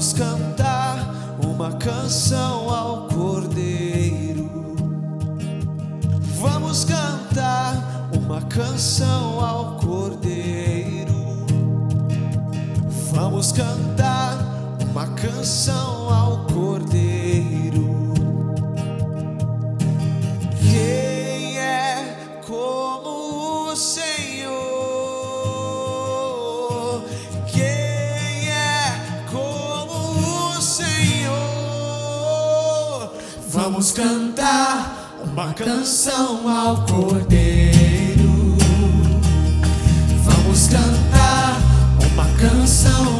Vamos cantar uma canção ao Cordeiro. Vamos cantar uma canção ao Cordeiro. Vamos cantar uma canção ao Cordeiro. Vamos cantar uma canção ao Cordeiro. Vamos cantar uma canção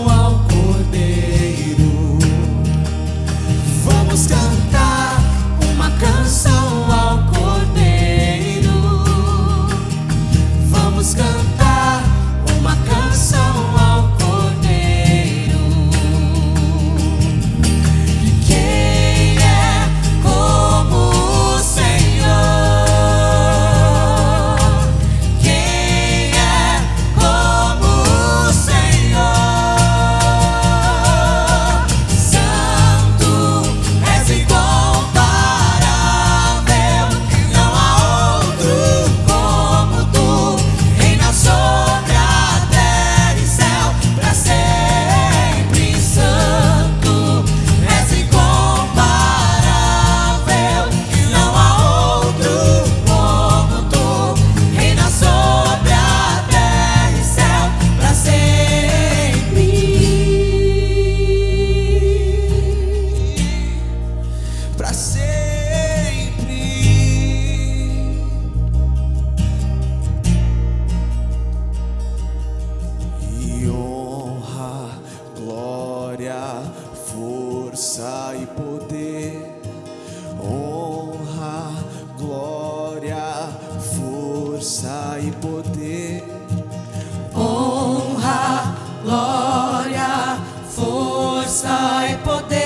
Para sempre. E honra, glória, força e poder. Honra, glória, força e poder. Honra, glória, força e poder.